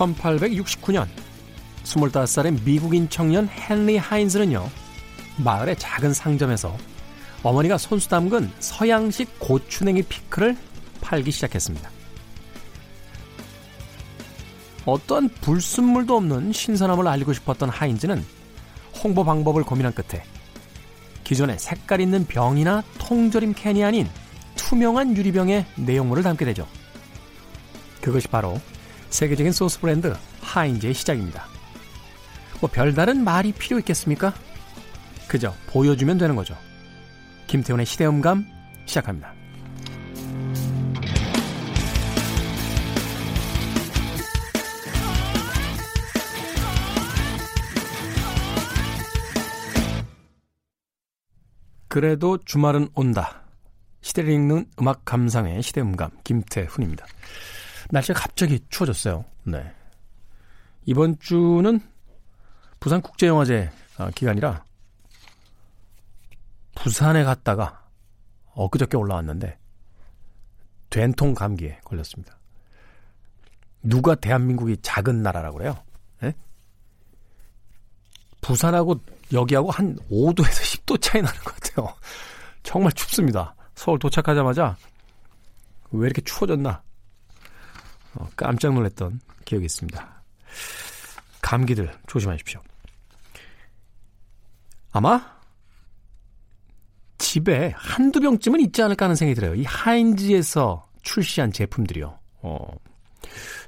1869년 25살의 미국인 청년 헨리 하인즈는요. 마을의 작은 상점에서 어머니가 손수 담근 서양식 고추냉이 피클을 팔기 시작했습니다. 어떠한 불순물도 없는 신선함을 알리고 싶었던 하인즈는 홍보 방법을 고민한 끝에 기존의 색깔 있는 병이나 통조림 캔이 아닌 투명한 유리병에 내용물을 담게 되죠. 그것이 바로 세계적인 소스 브랜드 하인즈의 시작입니다. 뭐 별다른 말이 필요 있겠습니까? 그저 보여주면 되는 거죠. 김태훈의 시대음감 시작합니다. 그래도 주말은 온다. 시대를 읽는 음악 감상의 시대음감 김태훈입니다. 날씨가 갑자기 추워졌어요. 네. 이번 주는 부산 국제영화제 어, 기간이라 부산에 갔다가 엊그저께 올라왔는데 된통 감기에 걸렸습니다. 누가 대한민국이 작은 나라라고 그래요? 네? 부산하고 여기하고 한 5도에서 10도 차이 나는 것 같아요. 정말 춥습니다. 서울 도착하자마자 왜 이렇게 추워졌나 어, 깜짝 놀랐던 기억이 있습니다. 감기들 조심하십시오. 아마 집에 한두 병쯤은 있지 않을까 하는 생각이 들어요. 이 하인즈에서 출시한 제품들이요. 어,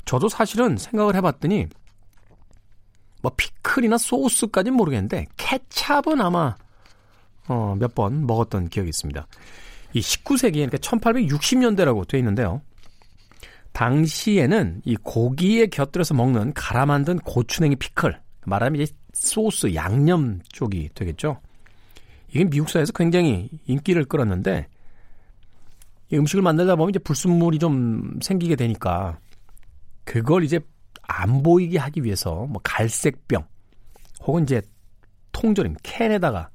저도 사실은 생각을 해봤더니 뭐 피클이나 소스까지는 모르겠는데 케찹은 아마 어, 몇 번 먹었던 기억이 있습니다. 이 19세기, 그러니까 1860년대라고 되어 있는데요. 당시에는 이 고기에 곁들여서 먹는 갈아 만든 고추냉이 피클, 말하면 이제 소스, 양념 쪽이 되겠죠. 이게 미국 사회에서 굉장히 인기를 끌었는데, 이 음식을 만들다 보면 이제 불순물이 좀 생기게 되니까, 그걸 이제 안 보이게 하기 위해서 뭐 갈색병, 혹은 이제 통조림, 캔에다가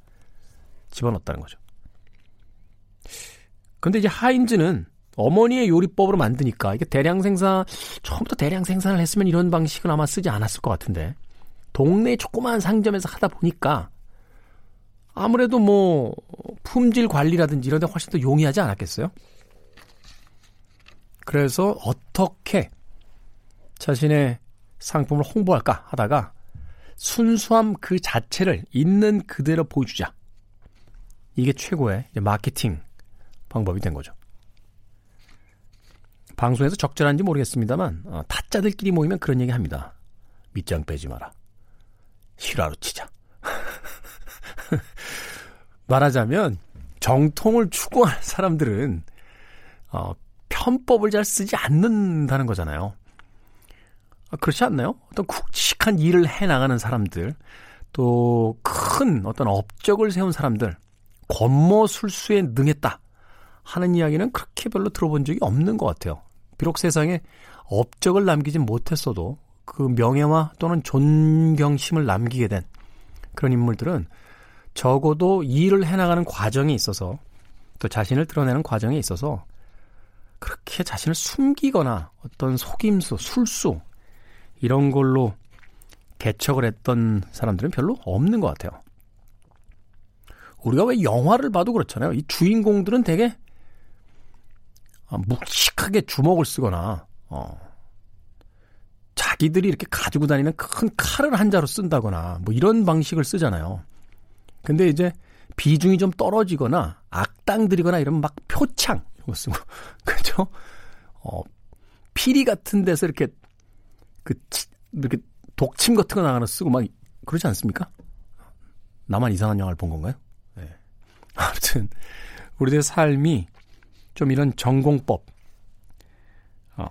집어넣었다는 거죠. 근데 이제 하인즈는 어머니의 요리법으로 만드니까 이게 대량 생산 처음부터 대량 생산을 했으면 이런 방식은 아마 쓰지 않았을 것 같은데 동네 조그마한 상점에서 하다 보니까 아무래도 뭐 품질 관리라든지 이런 데 훨씬 더 용이하지 않았겠어요? 그래서 어떻게 자신의 상품을 홍보할까 하다가 순수함 그 자체를 있는 그대로 보여주자. 이게 최고의 마케팅 방법이 된 거죠. 방송에서 적절한지 모르겠습니다만 어, 타짜들끼리 모이면 그런 얘기 합니다. 밑장 빼지 마라. 실화로 치자. 말하자면 정통을 추구하는 사람들은 어, 편법을 잘 쓰지 않는다는 거잖아요. 아, 그렇지 않나요? 어떤 굵직한 일을 해 나가는 사람들, 또 큰 어떤 업적을 세운 사람들, 권모 술수에 능했다 하는 이야기는 그렇게 별로 들어본 적이 없는 것 같아요. 비록 세상에 업적을 남기진 못했어도 그 명예와 또는 존경심을 남기게 된 그런 인물들은 적어도 일을 해나가는 과정에 있어서 또 자신을 드러내는 과정에 있어서 그렇게 자신을 숨기거나 어떤 속임수, 술수 이런 걸로 개척을 했던 사람들은 별로 없는 것 같아요. 우리가 왜 영화를 봐도 그렇잖아요. 이 주인공들은 되게 아, 묵직하게 주먹을 쓰거나 어, 자기들이 이렇게 가지고 다니는 큰 칼을 한 자로 쓴다거나 뭐 이런 방식을 쓰잖아요. 근데 이제 비중이 좀 떨어지거나 악당들이거나 이러면 막 표창 이거 쓰고 그죠? 어 피리 같은 데서 이렇게 그 이렇게 독침 같은 거 나가는 쓰고 막 그러지 않습니까? 나만 이상한 영화를 본 건가요? 네. 아무튼 우리들의 삶이 좀 이런 전공법, 어,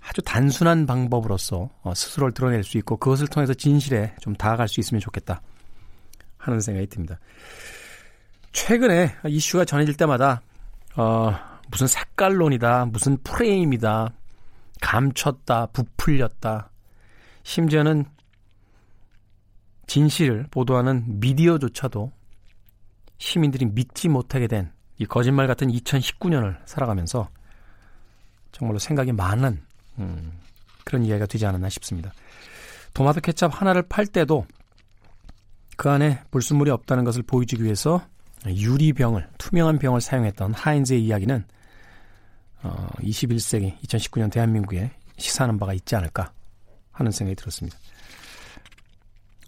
아주 단순한 방법으로서 어, 스스로를 드러낼 수 있고 그것을 통해서 진실에 좀 다가갈 수 있으면 좋겠다 하는 생각이 듭니다. 최근에 이슈가 전해질 때마다 어, 무슨 색깔론이다, 무슨 프레임이다, 감췄다, 부풀렸다, 심지어는 진실을 보도하는 미디어조차도 시민들이 믿지 못하게 된 이 거짓말 같은 2019년을 살아가면서 정말로 생각이 많은 음, 그런 이야기가 되지 않았나 싶습니다. 토마토 케찹 하나를 팔 때도 그 안에 불순물이 없다는 것을 보여주기 위해서 유리병을 투명한 병을 사용했던 하인즈의 이야기는 어, 21세기 2019년 대한민국에 시사하는 바가 있지 않을까 하는 생각이 들었습니다.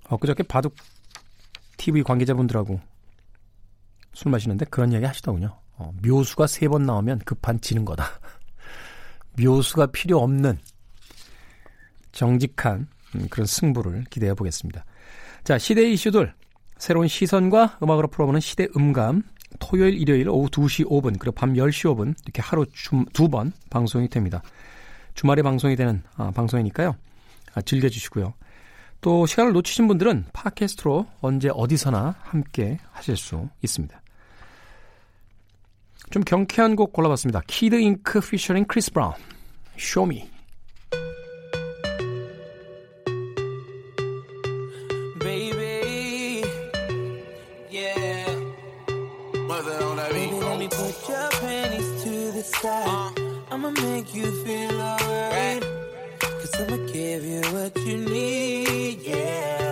엊그저께 바둑 TV 관계자분들하고 술 마시는데 그런 이야기 하시더군요. 어, 묘수가 세 번 나오면 급한 지는 거다. 묘수가 필요 없는 정직한 음, 그런 승부를 기대해 보겠습니다. 자, 시대 이슈들 새로운 시선과 음악으로 풀어보는 시대 음감 토요일, 일요일 오후 2시 5분 그리고 밤 10시 5분 이렇게 하루 두 번 방송이 됩니다. 주말에 방송이 되는 아, 방송이니까요. 아, 즐겨주시고요. 또 시간을 놓치신 분들은 팟캐스트로 언제 어디서나 함께 하실 수 있습니다. 좀 경쾌한 곡 골라봤습니다. Kid Ink featuring Chris Brown, Show Me. I'ma make you feel alright. Cause I'ma give you what you need, yeah.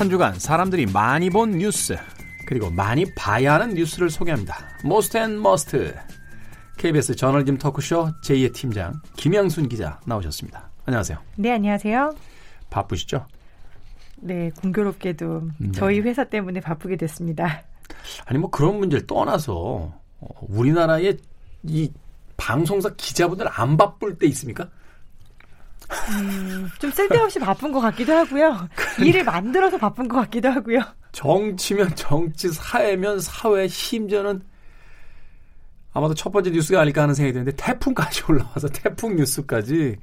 한 주간 사람들이 많이 본 뉴스 그리고 많이 봐야 하는 뉴스를 소개합니다. Most and Must KBS 저널짐 토크쇼 제2의 팀장 김양순 기자 나오셨습니다. 안녕하세요. 네, 안녕하세요. 바쁘시죠? 네, 공교롭게도 네. 저희 회사 때문에 바쁘게 됐습니다. 아니 뭐 그런 문제를 떠나서 어, 우리나라의 이 방송사 기자분들 안 바쁠 때 있습니까? 좀 쓸데없이 바쁜 것 같기도 하고요. 그러니까. 일을 만들어서 바쁜 것 같기도 하고요. 정치면 정치, 사회면 사회, 심지어는 아마도 첫 번째 뉴스가 아닐까 하는 생각이 드는데 태풍까지 올라와서 태풍 뉴스까지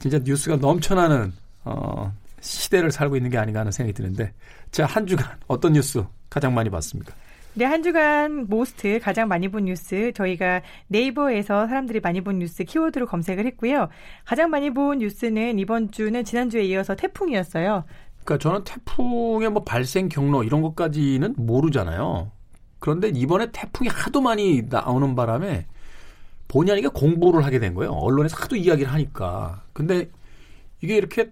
진짜 뉴스가 넘쳐나는 어, 시대를 살고 있는 게 아닌가 하는 생각이 드는데 자 한 주간 어떤 뉴스 가장 많이 봤습니까? 네, 한 주간 most 가장 많이 본 뉴스 저희가 네이버에서 사람들이 많이 본 뉴스 키워드로 검색을 했고요. 가장 많이 본 뉴스는 이번 주는 지난주에 이어서 태풍이었어요. 그러니까 저는 태풍의 뭐 발생 경로 이런 것까지는 모르잖아요. 그런데 이번에 태풍이 하도 많이 나오는 바람에 본의 아니게 공부를 하게 된 거예요. 언론에서 하도 이야기를 하니까. 근데 이게 이렇게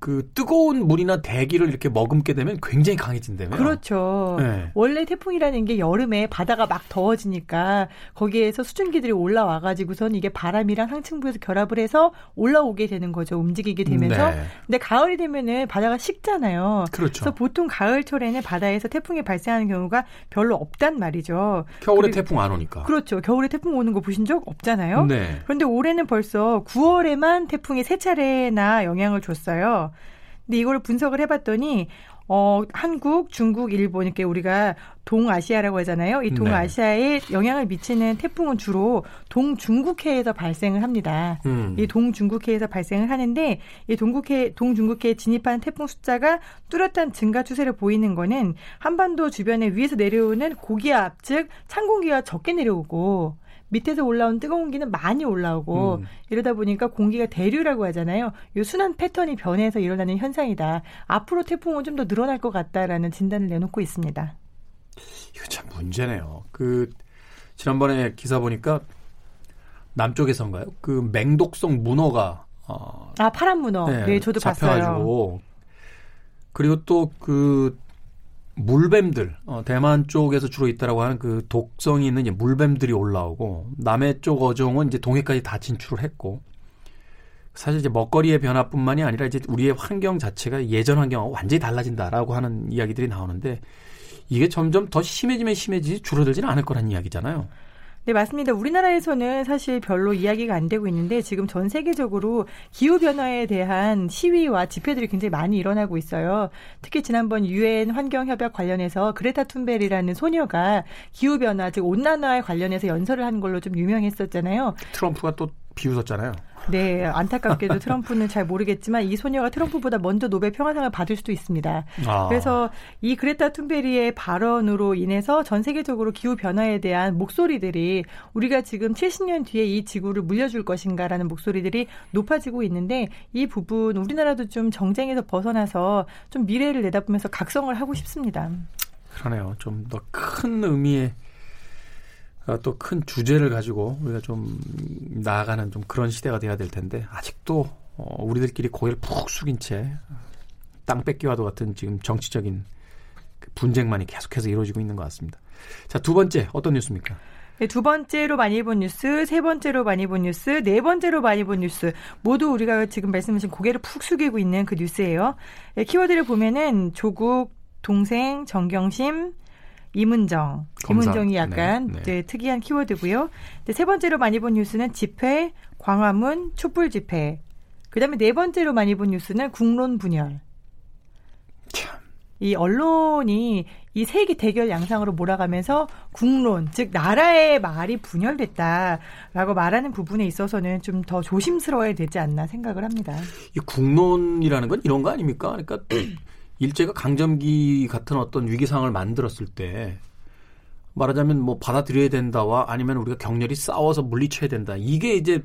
그 뜨거운 물이나 대기를 이렇게 머금게 되면 굉장히 강해진다며요. 그렇죠. 네. 원래 태풍이라는 게 여름에 바다가 막 더워지니까 거기에서 수증기들이 올라와 가지고선 이게 바람이랑 상층부에서 결합을 해서 올라오게 되는 거죠. 움직이게 되면서. 네. 근데 가을이 되면은 바다가 식잖아요. 그렇죠. 그래서 보통 가을철에는 바다에서 태풍이 발생하는 경우가 별로 없단 말이죠. 겨울에 태풍 안 오니까. 그렇죠. 겨울에 태풍 오는 거 보신 적 없잖아요. 네. 그런데 올해는 벌써 9월에만 태풍이 세 차례나 영향을 줬어요. 근데 이걸 분석을 해봤더니 어, 한국, 중국, 일본 이렇게 우리가 동아시아라고 하잖아요. 이 네. 동아시아에 영향을 미치는 태풍은 주로 동중국해에서 발생을 합니다. 음. 이 동중국해에서 발생을 하는데 이 동국해 동중국해에 진입하는 태풍 숫자가 뚜렷한 증가 추세를 보이는 거는 한반도 주변에 위에서 내려오는 고기압 즉 찬 공기가 적게 내려오고 밑에서 올라온 뜨거운 공기는 많이 올라오고 음. 이러다 보니까 공기가 대류라고 하잖아요. 이 순환 패턴이 변해서 일어나는 현상이다. 앞으로 태풍은 좀 더 늘어날 것 같다라는 진단을 내놓고 있습니다. 이거 참 문제네요. 그 지난번에 기사 보니까 남쪽에선가요? 그 맹독성 문어가 어, 아 파란 문어. 네, 저도 봤어요. 잡혀가지고 그리고 또 그 물뱀들 어, 대만 쪽에서 주로 있다라고 하는 그 독성이 있는 이제 물뱀들이 올라오고 남해 쪽 어종은 이제 동해까지 다 진출을 했고 사실 이제 먹거리의 변화뿐만이 아니라 이제 우리의 환경 자체가 예전 환경하고 완전히 달라진다라고 하는 이야기들이 나오는데 이게 점점 더 심해지면 심해지지 줄어들지는 않을 거란 이야기잖아요. 네, 맞습니다. 우리나라에서는 사실 별로 이야기가 안 되고 있는데 지금 전 세계적으로 기후 변화에 대한 시위와 집회들이 굉장히 많이 일어나고 있어요. 특히 지난번 유엔 환경 협약 관련해서 그레타 툰베리라는 소녀가 기후 변화 즉 온난화에 관련해서 연설을 하는 걸로 좀 유명했었잖아요. 트럼프가 또 비웃었잖아요. 네, 안타깝게도 트럼프는 잘 모르겠지만 이 소녀가 트럼프보다 먼저 노벨 평화상을 받을 수도 있습니다. 아. 그래서 이 그레타 툰베리의 발언으로 인해서 전 세계적으로 기후 변화에 대한 목소리들이 우리가 지금 70년 뒤에 이 지구를 물려줄 것인가라는 목소리들이 높아지고 있는데 이 부분 우리나라도 좀 정쟁에서 벗어나서 좀 미래를 내다보면서 각성을 하고 싶습니다. 그러네요. 좀 더 큰 의미의 어, 또 큰 주제를 가지고 우리가 좀 나아가는 좀 그런 시대가 돼야 될 텐데 아직도 어, 우리들끼리 고개를 푹 숙인 채 땅 뺏기와도 같은 지금 정치적인 그 분쟁만이 계속해서 이루어지고 있는 것 같습니다. 자, 두 번째 어떤 뉴스입니까? 네, 두 번째로 많이 본 뉴스, 세 번째로 많이 본 뉴스, 네 번째로 많이 본 뉴스 모두 우리가 지금 말씀하신 고개를 푹 숙이고 있는 그 뉴스예요. 네, 키워드를 보면은 조국 동생 정경심 이문정, 검사. 이문정이 약간 네, 네. 특이한 키워드고요. 세 번째로 많이 본 뉴스는 집회, 광화문, 촛불 집회. 그다음에 네 번째로 많이 본 뉴스는 국론 분열. 참. 이 언론이 이 세계 대결 양상으로 몰아가면서 국론, 즉 나라의 말이 분열됐다라고 말하는 부분에 있어서는 좀 더 조심스러워야 되지 않나 생각을 합니다. 이 국론이라는 건 이런 거 아닙니까? 그러니까 일제가 강점기 같은 어떤 위기 상황을 만들었을 때 말하자면 뭐 받아들여야 된다와 아니면 우리가 격렬히 싸워서 물리쳐야 된다. 이게 이제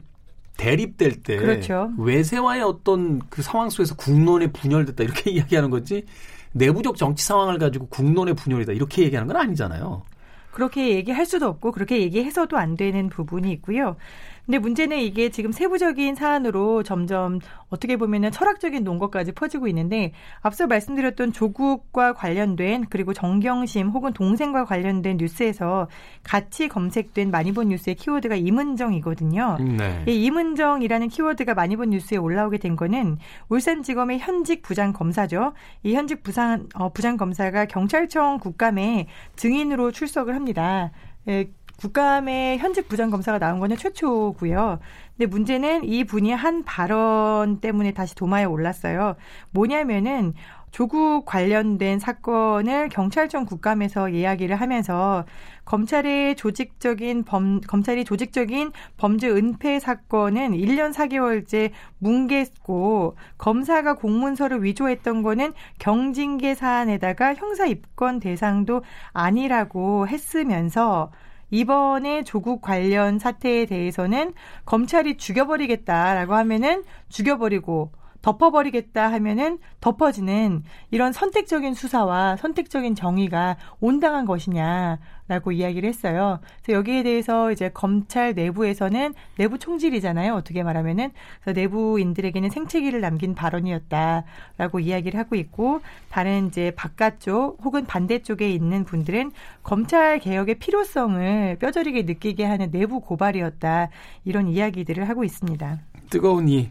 대립될 때 그렇죠. 외세와의 어떤 그 상황 속에서 국론의 분열됐다 이렇게 이야기하는 거지 내부적 정치 상황을 가지고 국론의 분열이다 이렇게 얘기하는 건 아니잖아요. 그렇게 얘기할 수도 없고 그렇게 얘기해서도 안 되는 부분이 있고요. 근데 문제는 이게 지금 세부적인 사안으로 점점 어떻게 보면은 철학적인 논거까지 퍼지고 있는데 앞서 말씀드렸던 조국과 관련된 그리고 정경심 혹은 동생과 관련된 뉴스에서 같이 검색된 많이 본 뉴스의 키워드가 이문정이거든요. 네. 이 이문정이라는 키워드가 많이 본 뉴스에 올라오게 된 거는 울산지검의 현직 부장 검사죠. 이 현직 부장 어, 부장 검사가 경찰청 국감에 증인으로 출석을 합니다. 예, 국감에 현직 부장검사가 나온 거는 최초고요. 근데 문제는 이 분이 한 발언 때문에 다시 도마에 올랐어요. 뭐냐면은 조국 관련된 사건을 경찰청 국감에서 이야기를 하면서 검찰의 조직적인 범, 검찰이 조직적인 범죄 은폐 사건은 1년 4개월째 뭉갰고 검사가 공문서를 위조했던 거는 경징계 사안에다가 형사 입건 대상도 아니라고 했으면서 이번에 조국 관련 사태에 대해서는 검찰이 죽여버리겠다라고 하면은 죽여버리고 덮어버리겠다 하면은 덮어지는 이런 선택적인 수사와 선택적인 정의가 온당한 것이냐라고 이야기를 했어요. 그래서 여기에 대해서 이제 검찰 내부에서는 내부 총질이잖아요. 어떻게 말하면은 그래서 내부인들에게는 생채기를 남긴 발언이었다라고 이야기를 하고 있고 다른 이제 바깥쪽 혹은 반대쪽에 있는 분들은 검찰 개혁의 필요성을 뼈저리게 느끼게 하는 내부 고발이었다 이런 이야기들을 하고 있습니다. 뜨거운 이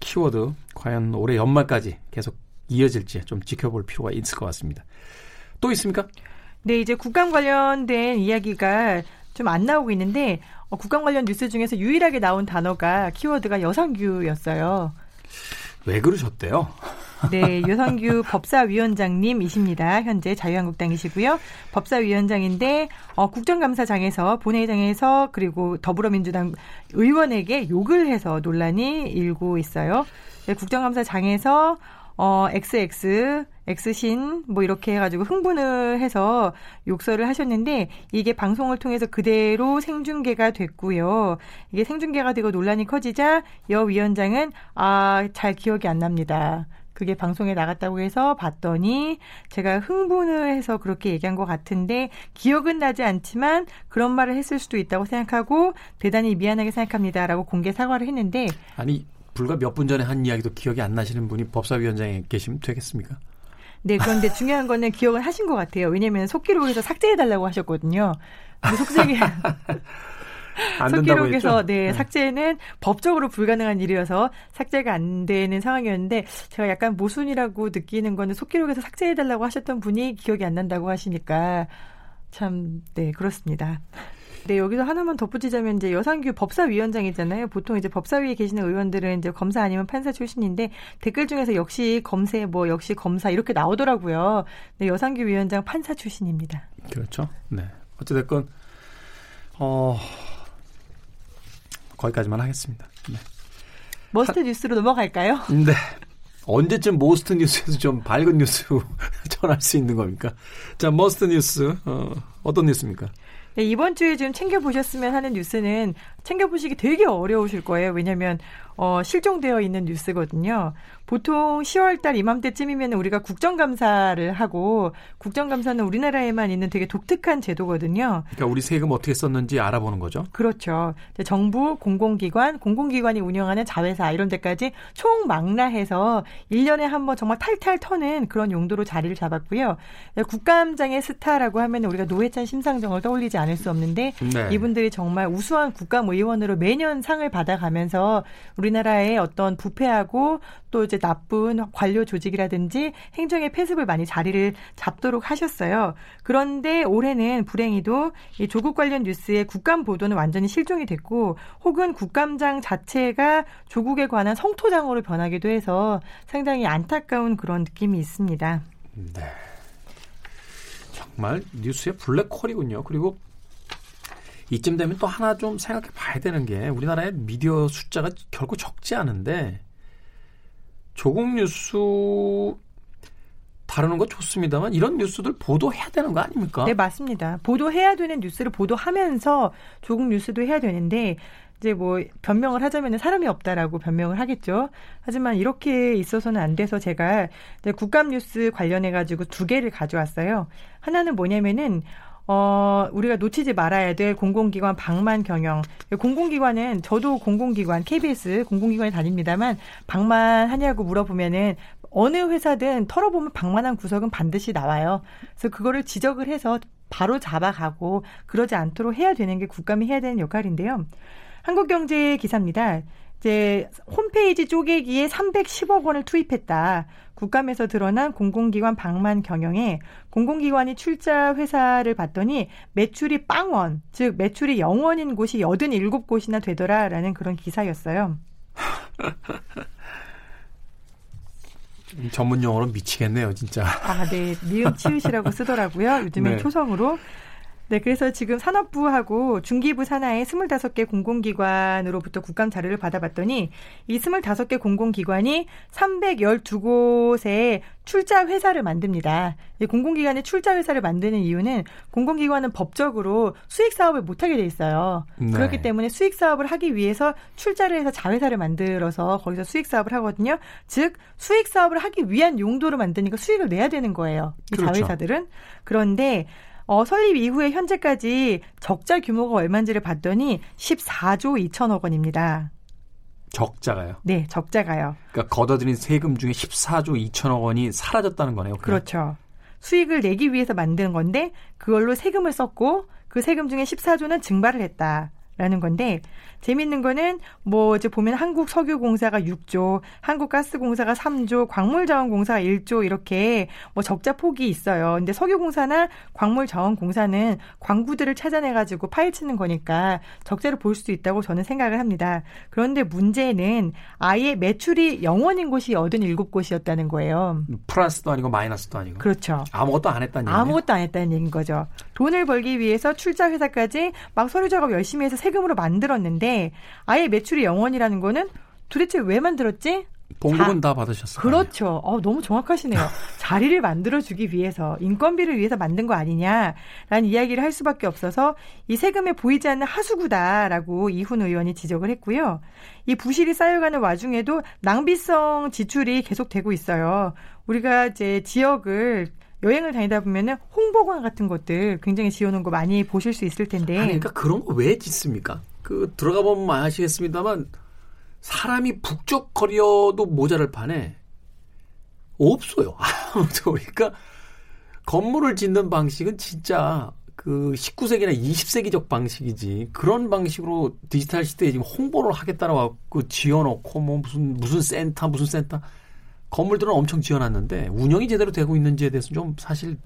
키워드 과연 올해 연말까지 계속 이어질지 좀 지켜볼 필요가 있을 것 같습니다. 또 있습니까? 네, 이제 국감 관련된 이야기가 좀 안 나오고 있는데 어, 국감 관련 뉴스 중에서 유일하게 나온 단어가 키워드가 여성규였어요. 왜 그러셨대요? 네, 유성규 법사위원장님이십니다. 현재 자유한국당이시고요. 법사위원장인데 어, 국정감사장에서 본회의장에서 그리고 더불어민주당 의원에게 욕을 해서 논란이 일고 있어요. 네, 국정감사장에서 어, XX, X신, 뭐 이렇게 해가지고 흥분을 해서 욕설을 하셨는데 이게 방송을 통해서 그대로 생중계가 됐고요. 이게 생중계가 되고 논란이 커지자 여 위원장은 아, 잘 기억이 안 납니다. 그게 방송에 나갔다고 해서 봤더니 제가 흥분을 해서 그렇게 얘기한 것 같은데 기억은 나지 않지만 그런 말을 했을 수도 있다고 생각하고 대단히 미안하게 생각합니다라고 공개 사과를 했는데 아니 불과 몇 분 전에 한 이야기도 기억이 안 나시는 분이 법사위원장에 계시면 되겠습니까? 네, 그런데 중요한 거는 기억을 하신 것 같아요. 왜냐하면 속기록에서 삭제해달라고 하셨거든요. 속삭이 속기록에서 네, 네, 삭제는 법적으로 불가능한 일이어서 삭제가 안 되는 상황이었는데 제가 약간 모순이라고 느끼는 거는 속기록에서 삭제해 달라고 하셨던 분이 기억이 안 난다고 하시니까 참 네 그렇습니다. 네, 여기서 하나만 덧붙이자면 이제 여상규 법사위원장이잖아요. 보통 이제 법사위에 계시는 의원들은 이제 검사 아니면 판사 출신인데 댓글 중에서 역시 검새 뭐 역시 검사 이렇게 나오더라고요. 네, 여상규 위원장 판사 출신입니다. 그렇죠. 네. 어찌됐건 어 거기까지만 하겠습니다. 네. must 뉴스로 넘어갈까요? 네. 언제쯤 must 뉴스에서 좀 밝은 뉴스 전할 수 있는 겁니까? 자, must 뉴스 어, 어떤 뉴스입니까? 네, 이번 주에 좀 챙겨보셨으면 하는 뉴스는 챙겨보시기 되게 어려우실 거예요. 왜냐하면 어, 실종되어 있는 뉴스거든요. 보통 10월달 이맘때쯤이면 우리가 국정감사를 하고 국정감사는 우리나라에만 있는 되게 독특한 제도거든요. 그러니까 우리 세금 어떻게 썼는지 알아보는 거죠. 그렇죠. 정부, 공공기관, 공공기관이 운영하는 자회사 이런 데까지 총망라해서 1년에 한 번 정말 탈탈 터는 그런 용도로 자리를 잡았고요. 국감장의 스타라고 하면 우리가 노회찬 심상정을 떠올리지 않을 수 없는데 네. 이분들이 정말 우수한 국감 의 원으로 매년 상을 받아가면서 우리나라의 어떤 부패하고 또 이제 나쁜 관료 조직이라든지 행정의 폐습을 많이 자리를 잡도록 하셨어요. 그런데 올해는 불행히도 이 조국 관련 뉴스의 국감 보도는 완전히 실종이 됐고 혹은 국감장 자체가 조국에 관한 성토장으로 변하기도 해서 상당히 안타까운 그런 느낌이 있습니다. 네. 정말 뉴스의 블랙홀이군요. 그리고 이쯤 되면 또 하나 좀 생각해 봐야 되는 게 우리나라의 미디어 숫자가 결코 적지 않은데 조국 뉴스 다루는 거 좋습니다만 이런 뉴스들 보도해야 되는 거 아닙니까? 네, 맞습니다. 보도해야 되는 뉴스를 보도하면서 조국 뉴스도 해야 되는데 이제 뭐 변명을 하자면 사람이 없다라고 변명을 하겠죠. 하지만 이렇게 있어서는 안 돼서 제가 국감 뉴스 관련해 가지고 두 개를 가져왔어요. 하나는 뭐냐면은 어, 우리가 놓치지 말아야 될 공공기관 방만 경영. 공공기관은 저도 공공기관, KBS 공공기관에 다닙니다만 방만하냐고 물어보면은 어느 회사든 털어보면 방만한 구석은 반드시 나와요. 그래서 그거를 지적을 해서 바로 잡아가고 그러지 않도록 해야 되는 게 국감이 해야 되는 역할인데요. 한국경제 기사입니다. 이제 홈페이지 쪼개기에 310억 원을 투입했다. 국감에서 드러난 공공기관 방만 경영에 공공기관이 출자 회사를 봤더니 매출이 빵원, 즉 매출이 0원인 곳이 87곳이나 되더라라는 그런 기사였어요. 전문 용어로 미치겠네요, 진짜. 아, 네. 미음 치읓이라고 쓰더라고요. 요즘에 네. 초성으로. 네, 그래서 지금 산업부하고 중기부 산하의 25개 공공기관으로부터 국감 자료를 받아봤더니 이 25개 공공기관이 312곳에 출자 회사를 만듭니다. 공공기관에 출자 회사를 만드는 이유는 공공기관은 법적으로 수익 사업을 못하게 돼 있어요. 네. 그렇기 때문에 수익 사업을 하기 위해서 출자를 해서 자회사를 만들어서 거기서 수익 사업을 하거든요. 즉 수익 사업을 하기 위한 용도로 만드니까 수익을 내야 되는 거예요. 이 그렇죠. 자회사들은 그런데 어, 설립 이후에 현재까지 적자 규모가 얼마인지를 봤더니 14조 2천억 원입니다. 적자가요? 네, 적자가요. 그러니까 걷어들인 세금 중에 14조 2천억 원이 사라졌다는 거네요. 그냥. 그렇죠. 수익을 내기 위해서 만든 건데 그걸로 세금을 썼고 그 세금 중에 14조는 증발을 했다. 라는 건데 재밌는 거는 뭐 이제 보면 한국 석유공사가 6조, 한국가스공사가 3조, 광물자원공사가 1조 이렇게 뭐 적자 폭이 있어요. 근데 석유공사나 광물자원공사는 광구들을 찾아내 가지고 파헤치는 거니까 적자를 볼 수도 있다고 저는 생각을 합니다. 그런데 문제는 아예 매출이 0원인 곳이 87곳이었다는 거예요. 플러스도 아니고 마이너스도 아니고. 그렇죠. 아무것도 안 했다는 얘기예요. 아무것도 안 했다는 얘기인 거죠. 돈을 벌기 위해서 출자 회사까지 막 서류 작업 열심히 해서 세금으로 만들었는데 아예 매출이 0원이라는 거는 도대체 왜 만들었지? 봉급은 자, 다 받으셨어요. 그렇죠. 어, 너무 정확하시네요. 자리를 만들어주기 위해서, 인건비를 위해서 만든 거 아니냐라는 이야기를 할 수밖에 없어서 이 세금에 보이지 않는 하수구다라고 이훈 의원이 지적을 했고요. 이 부실이 쌓여가는 와중에도 낭비성 지출이 계속되고 있어요. 우리가 이제 지역을 여행을 다니다 보면은 홍보관 같은 것들 굉장히 지어놓은 거 많이 보실 수 있을 텐데. 아니, 그러니까 그런 거 왜 짓습니까? 그 들어가 보면 아시겠습니다만 사람이 북적거려도 모자를 판에 없어요. 그러니까 건물을 짓는 방식은 진짜 그 19세기나 20세기적 방식이지 그런 방식으로 디지털 시대에 지금 홍보를 하겠다라고 그 지어놓고 뭐 무슨 무슨 센터 무슨 센터 건물들은 엄청 지어놨는데 운영이 제대로 되고 있는지에 대해서 좀 사실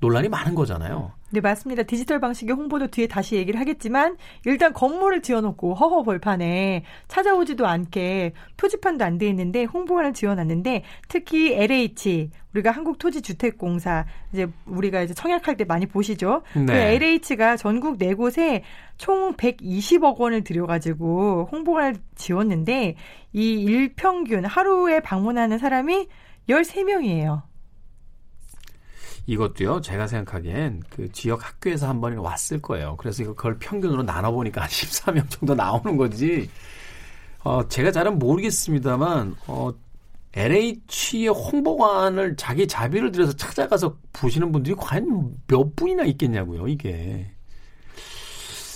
논란이 많은 거잖아요. 네, 맞습니다. 디지털 방식의 홍보도 뒤에 다시 얘기를 하겠지만 일단 건물을 지어놓고 허허 벌판에 찾아오지도 않게 표지판도 안 돼 있는데 홍보관을 지어놨는데 특히 LH 우리가 한국토지주택공사 이제 우리가 이제 청약할 때 많이 보시죠. 네. 그 LH가 전국 네 곳에 총 120억 원을 들여가지고 홍보관을 지었는데 이 일평균 하루에 방문하는 사람이 13명이에요. 이것도요, 제가 생각하기엔 그 지역 학교에서 한 번이 왔을 거예요. 그래서 이거 그걸 평균으로 나눠보니까 한 14명 정도 나오는 거지. 어, 제가 잘은 모르겠습니다만, 어, LH의 홍보관을 자기 자비를 들여서 찾아가서 보시는 분들이 과연 몇 분이나 있겠냐고요, 이게.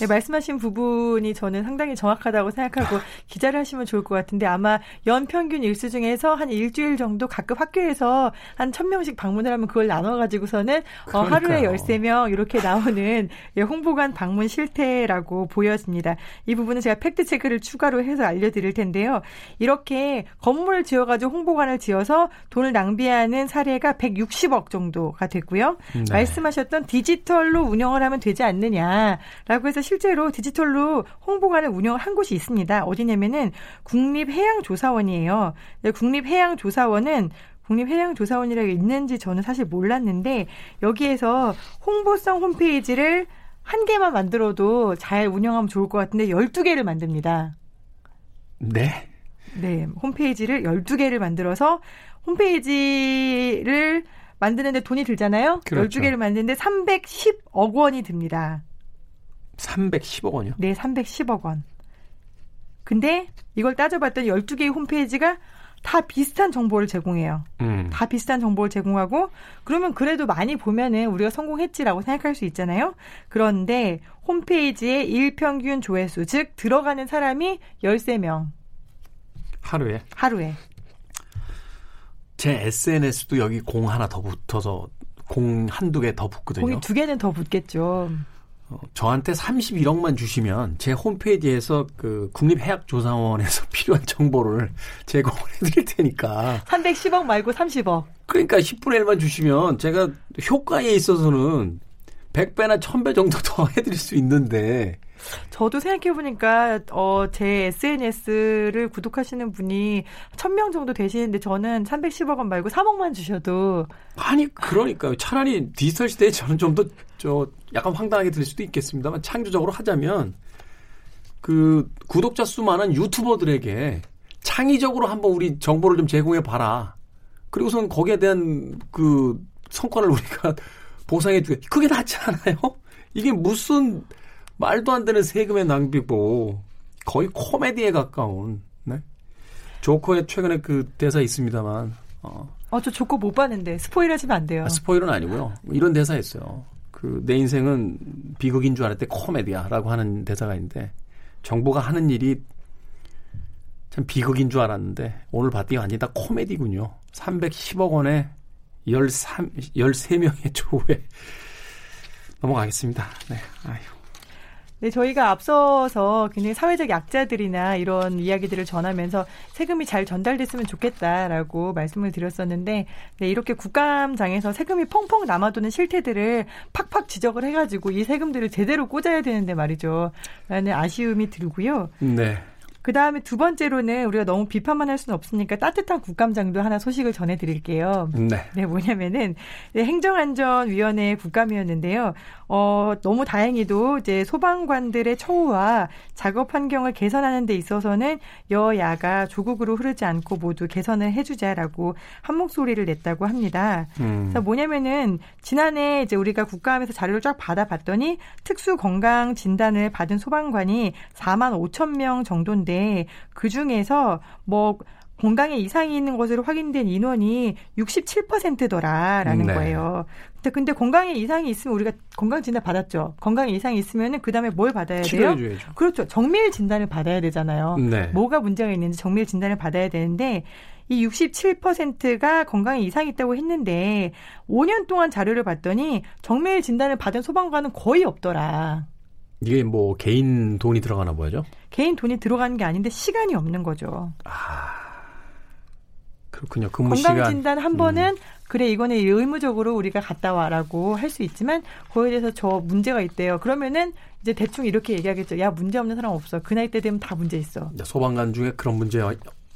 네, 말씀하신 부분이 저는 상당히 정확하다고 생각하고 아. 기자를 하시면 좋을 것 같은데 아마 연평균 일수 중에서 한 일주일 정도 각급 학교에서 한 천명씩 방문을 하면 그걸 나눠가지고서는 어, 하루에 열세 명 이렇게 나오는 예, 홍보관 방문 실태라고 보였습니다. 이 부분은 제가 팩트체크를 추가로 해서 알려드릴 텐데요. 이렇게 건물을 지어가지고 홍보관을 지어서 돈을 낭비하는 사례가 160억 정도가 됐고요. 네. 말씀하셨던 디지털로 운영을 하면 되지 않느냐라고 해서 실제로 디지털로 홍보관을 운영을 한 곳이 있습니다. 어디냐면은 국립해양조사원이에요. 국립해양조사원은 국립해양조사원이라고 있는지 저는 사실 몰랐는데 여기에서 홍보성 홈페이지를 한 개만 만들어도 잘 운영하면 좋을 것 같은데 12개를 만듭니다. 네. 네, 홈페이지를 12개를 만들어서 홈페이지를 만드는데 돈이 들잖아요. 그렇죠. 12개를 만드는데 310억 원이 듭니다. 310억 원이요? 네, 310억 원. 근데 이걸 따져봤더니 12개의 홈페이지가 다 비슷한 정보를 제공해요. 음. 다 비슷한 정보를 제공하고 그러면 그래도 많이 보면은 우리가 성공했지라고 생각할 수 있잖아요. 그런데 홈페이지의 일평균 조회수 즉 들어가는 사람이 13명. 하루에? 하루에. 제 SNS도 여기 공 하나 더 붙어서 공 한두 개 더 붙거든요. 공이 두 개는 더 붙겠죠. 어, 저한테 31억만 주시면 제 홈페이지에서 그 국립해양조사원에서 필요한 정보를 제공을 해드릴 테니까. 310억 말고 30억. 그러니까 10분의 1만 주시면 제가 효과에 있어서는 100배나 1000배 정도 더 해드릴 수 있는데 저도 생각해보니까, 어, 제 SNS를 구독하시는 분이 1000명 정도 되시는데 저는 310억 원 말고 3억만 주셔도. 아니, 그러니까요. 차라리 디지털 시대에 저는 좀 더, 저, 약간 황당하게 들릴 수도 있겠습니다만 창조적으로 하자면 그 구독자 수 많은 유튜버들에게 창의적으로 한번 우리 정보를 좀 제공해 봐라. 그리고선 거기에 대한 그 성과를 우리가 보상해 주게. 그게 낫지 않아요? 이게 무슨 말도 안 되는 세금의 낭비고 거의 코미디에 가까운 네? 조커의 최근에 그 대사 있습니다만 어. 어, 저 조커 못 봤는데 스포일 하시면 안 돼요. 아, 스포일은 아니고요. 이런 대사 있어요. 그 내 인생은 비극인 줄 알았대 코미디야라고 하는 대사가 있는데 정부가 하는 일이 참 비극인 줄 알았는데 오늘 봤더니 완전히 다 코미디군요. 310억 원에 13, 13명의 조회 넘어가겠습니다. 네. 아휴. 네, 저희가 앞서서 굉장히 사회적 약자들이나 이런 이야기들을 전하면서 세금이 잘 전달됐으면 좋겠다라고 말씀을 드렸었는데, 네, 이렇게 국감장에서 세금이 펑펑 남아도는 실태들을 팍팍 지적을 해가지고 이 세금들을 제대로 꽂아야 되는데 말이죠. 라는 아쉬움이 들고요. 네. 그 다음에 두 번째로는 우리가 너무 비판만 할 수는 없으니까 따뜻한 국감장도 하나 소식을 전해드릴게요. 네. 네, 뭐냐면은 네, 행정안전위원회 국감이었는데요. 어, 너무 다행히도 이제 소방관들의 처우와 작업 환경을 개선하는 데 있어서는 여야가 조국으로 흐르지 않고 모두 개선을 해주자라고 한 목소리를 냈다고 합니다. 음. 그래서 뭐냐면은 지난해 이제 우리가 국감에서 자료를 쫙 받아봤더니 특수 건강 진단을 받은 소방관이 4만 5천 명 정도인데 그 중에서 뭐 건강에 이상이 있는 것으로 확인된 인원이 67%더라라는 네. 거예요. 근데 근데 건강에 이상이 있으면 우리가 건강 진단 받았죠. 건강에 이상이 있으면은 그 다음에 뭘 받아야 돼요? 치료해줘야죠. 그렇죠. 정밀 진단을 받아야 되잖아요. 네. 뭐가 문제가 있는지 정밀 진단을 받아야 되는데 이 67%가 건강에 이상이 있다고 했는데 5년 동안 자료를 봤더니 정밀 진단을 받은 소방관은 거의 없더라. 이게 뭐 개인 돈이 들어가나 보죠? 개인 돈이 들어가는 게 아닌데 시간이 없는 거죠. 아. 그렇군요. 근무 건강 시간. 진단 한 번은 그래 이거는 의무적으로 우리가 갔다 와라고 할 수 있지만 그거에 대해서 저 문제가 있대요. 그러면은 이제 대충 이렇게 얘기하겠죠. 야 문제 없는 사람 없어. 그 나이 때 되면 다 문제 있어. 소방관 중에 그런 문제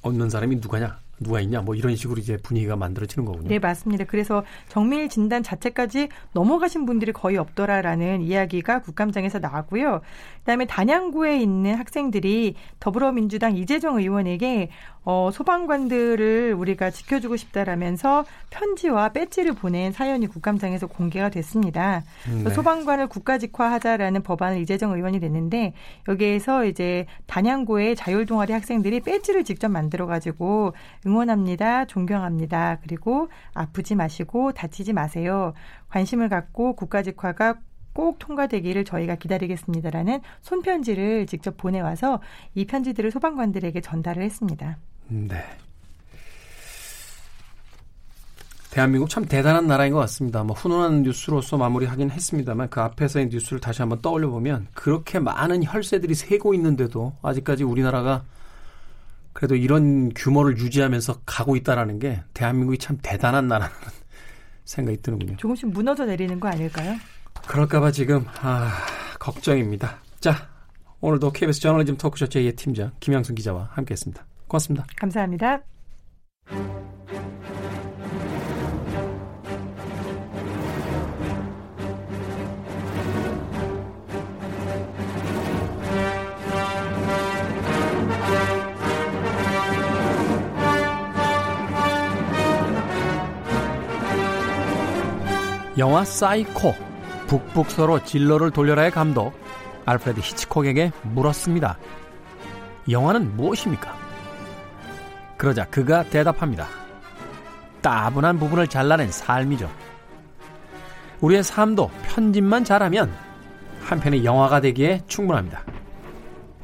없는 사람이 누가냐? 누가 있냐? 뭐 이런 식으로 이제 분위기가 만들어지는 거군요. 네, 맞습니다. 그래서 정밀 진단 자체까지 넘어가신 분들이 거의 없더라라는 이야기가 국감장에서 나왔고요. 그다음에 단양구에 있는 학생들이 더불어민주당 이재정 의원에게 어, 소방관들을 우리가 지켜주고 싶다라면서 편지와 배지를 보낸 사연이 국감장에서 공개가 됐습니다. 네. 소방관을 국가직화하자라는 법안을 이재정 의원이 냈는데 여기에서 이제 단양고의 자율동아리 학생들이 배지를 직접 만들어가지고 응원합니다, 존경합니다, 그리고 아프지 마시고 다치지 마세요. 관심을 갖고 국가직화가 꼭 통과되기를 저희가 기다리겠습니다라는 손편지를 직접 보내와서 이 편지들을 소방관들에게 전달을 했습니다. 네. 대한민국 참 대단한 나라인 것 같습니다. 뭐 훈훈한 뉴스로서 마무리하긴 했습니다만 그 앞에서의 뉴스를 다시 한번 떠올려 보면 그렇게 많은 혈세들이 새고 있는데도 아직까지 우리나라가 그래도 이런 규모를 유지하면서 가고 있다라는 게 대한민국이 참 대단한 나라는 생각이 드는군요. 조금씩 무너져 내리는 거 아닐까요? 그럴까봐 지금 아, 걱정입니다. 자, 오늘도 KBS 저널리즘 토크쇼 제2의 팀장 김양순 기자와 함께했습니다. 고맙습니다. 감사합니다. 영화 사이코 북북서로 진로를 돌려라의 감독 알프레드 히치콕에게 물었습니다. 영화는 무엇입니까? 그러자 그가 대답합니다. 따분한 부분을 잘라낸 삶이죠. 우리의 삶도 편집만 잘하면 한편의 영화가 되기에 충분합니다.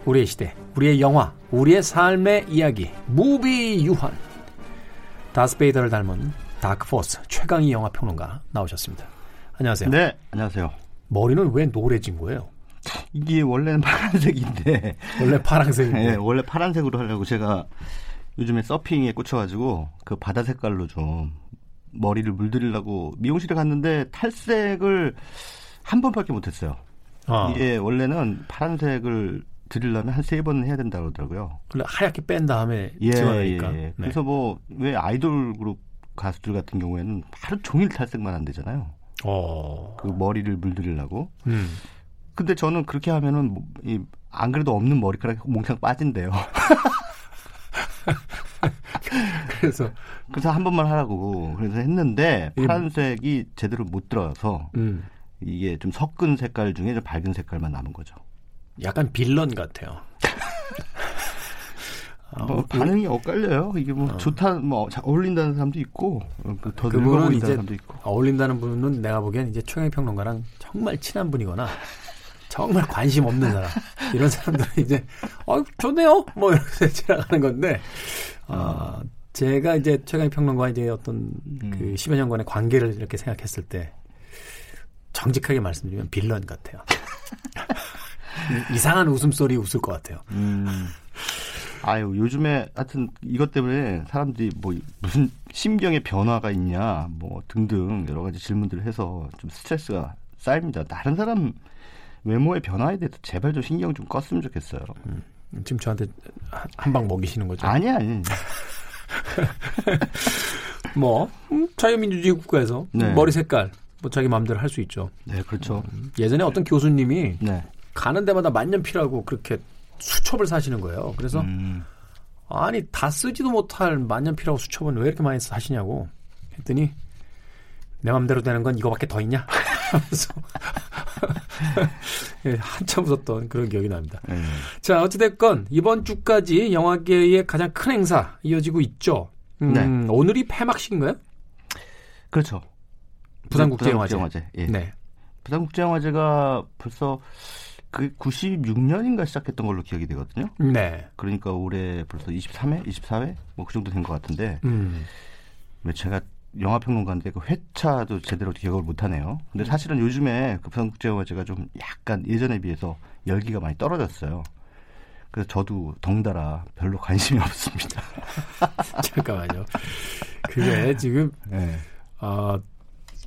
우리의 시대, 우리의 영화, 우리의 삶의 이야기, 무비유환. 다스베이더를 닮은 다크포스 최강희 영화 평론가 나오셨습니다. 안녕하세요. 네, 안녕하세요. 머리는 왜 노래진 거예요? 이게 원래는 파란색인데 원래 파란색인데 네, 원래 파란색으로 하려고 제가 요즘에 서핑에 꽂혀가지고 그 바다 색깔로 좀 머리를 물들이려고 미용실에 갔는데 탈색을 한 번밖에 못했어요. 아. 이게 원래는 파란색을 드리려면 한 세번 해야 된다고 그러더라고요. 원래 하얗게 뺀 다음에 예, 지워니까 예, 예. 그래서 뭐 왜 아이돌 그룹 가수들 같은 경우에는 하루 종일 탈색만 한대잖아요. 어. 그 머리를 물들이려고. 음. 근데 저는 그렇게 하면은 뭐, 이, 안 그래도 없는 머리카락이 몽창 빠진대요. 그래서 그래서 한 번만 하라고 그래서 했는데 파란색이 제대로 못 들어서 음. 이게 좀 섞은 색깔 중에 좀 밝은 색깔만 남은 거죠. 약간 빌런 같아요. 뭐 반응이 엇갈려요. 이게 뭐 어. 좋다, 뭐 어울린다는 사람도 있고 어, 그더 그분은 이제 사람도 있고. 어울린다는 분은 내가 보기엔 이제 최강 평론가랑 정말 친한 분이거나 정말 관심 없는 사람 이런 사람들은 이제 어 좋네요 뭐 이렇게 지나가는 건데 어, 제가 이제 최강 평론가 이제 어떤 음. 그 10여 년간의 관계를 이렇게 생각했을 때 정직하게 말씀드리면 빌런 같아요. 이상한 웃음소리 웃을 것 같아요. 음. 아유 요즘에 하여튼 이것 때문에 사람들이 뭐 무슨 심경의 변화가 있냐 뭐 등등 여러 가지 질문들을 해서 좀 스트레스가 쌓입니다. 다른 사람 외모의 변화에 대해서 제발 좀 신경 좀 껐으면 좋겠어요. 음, 지금 저한테 한 방 먹이시는 거죠? 아니 아니. 뭐 음, 자유민주주의 국가에서 네. 머리 색깔 뭐 자기 마음대로 할 수 있죠. 네, 그렇죠. 음, 예전에 어떤 교수님이 네. 가는 데마다 만년필하고 그렇게 수첩을 사시는 거예요. 그래서 음. 아니 다 쓰지도 못할 만년필하고 수첩은 왜 이렇게 많이 사시냐고 했더니 내 맘대로 되는 건 이거밖에 더 있냐 하면서 예, 한참 웃었던 그런 기억이 납니다. 음. 자 어찌됐건 이번 주까지 영화계의 가장 큰 행사 이어지고 있죠. 음, 네. 오늘이 폐막식인가요? 그렇죠. 부산국제영화제. 부산국제영화제. 예. 네. 부산국제영화제가 벌써 그 96년인가 시작했던 걸로 기억이 되거든요. 네. 그러니까 올해 벌써 23회, 24회 뭐 그 정도 된 것 같은데. 음. 제가 영화 평론가인데 그 회차도 제대로 기억을 못 하네요. 근데 사실은 요즘에 그 부산국제영화제가 좀 약간 예전에 비해서 열기가 많이 떨어졌어요. 그래서 저도 덩달아 별로 관심이 없습니다. 잠깐만요. 그게 지금 네. 어,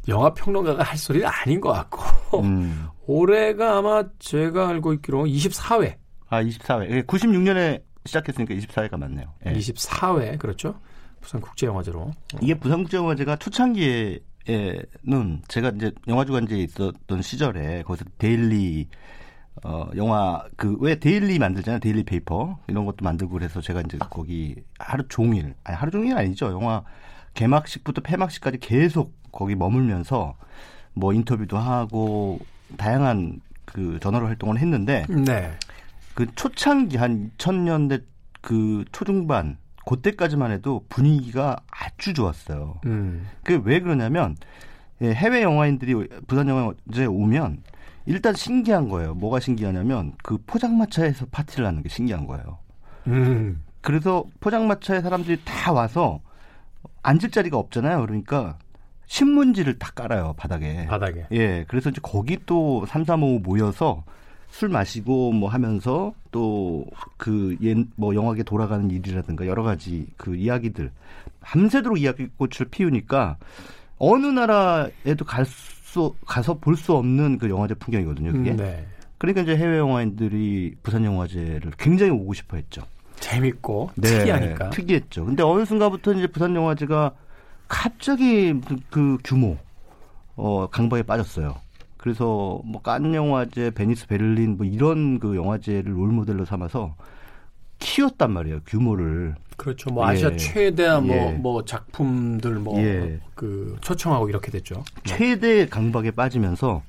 영화 평론가가 할 소리는 아닌 것 같고 음. 올해가 아마 제가 알고 있기로 24회. 아 24회. 96년에 시작했으니까 24회가 맞네요. 네. 24회 그렇죠. 부산국제영화제로. 이게 부산국제영화제가 초창기에는 제가 이제 영화주간지에 있었던 시절에 거기서 daily 어 영화 그 왜 daily 만들잖아요 daily paper 이런 것도 만들고 그래서 제가 이제 거기 하루 종일 아니 하루 종일 아니죠 영화 개막식부터 폐막식까지 계속 거기 머물면서 뭐 인터뷰도 하고 다양한 그 전화로 활동을 했는데 네. 그 초창기 한 2000년대 그 초중반 그때까지만 해도 분위기가 아주 좋았어요. 음. 그게 왜 그러냐면 예, 해외 영화인들이 부산 영화제에 오면 일단 신기한 거예요. 뭐가 신기하냐면 그 포장마차에서 파티를 하는 게 신기한 거예요. 음. 그래서 포장마차에 사람들이 다 와서 앉을 자리가 없잖아요. 그러니까 신문지를 다 깔아요 바닥에. 바닥에. 예, 그래서 이제 거기 또 삼삼오오 모여서 술 마시고 뭐 하면서 또 그 옛뭐 영화계 돌아가는 일이라든가 여러 가지 그 이야기들 밤새도록 이야기꽃을 피우니까 어느 나라에도 갈 수 가서 볼 수 없는 그 영화제 풍경이거든요. 그게. 음, 네. 그러니까 이제 해외 영화인들이 부산 영화제를 굉장히 오고 싶어 했죠. 재밌고 네, 특이하니까. 특이했죠. 근데 어느 순간부터 이제 부산 영화제가 갑자기 그 규모 어 강박에 빠졌어요. 그래서 뭐 깐 영화제, 베니스, 베를린 뭐 이런 그 영화제를 롤 모델로 삼아서 키웠단 말이에요 규모를. 그렇죠. 뭐 아시아 예. 최대 뭐뭐 예. 뭐 작품들 뭐그 예. 그 초청하고 이렇게 됐죠. 최대 강박에 빠지면서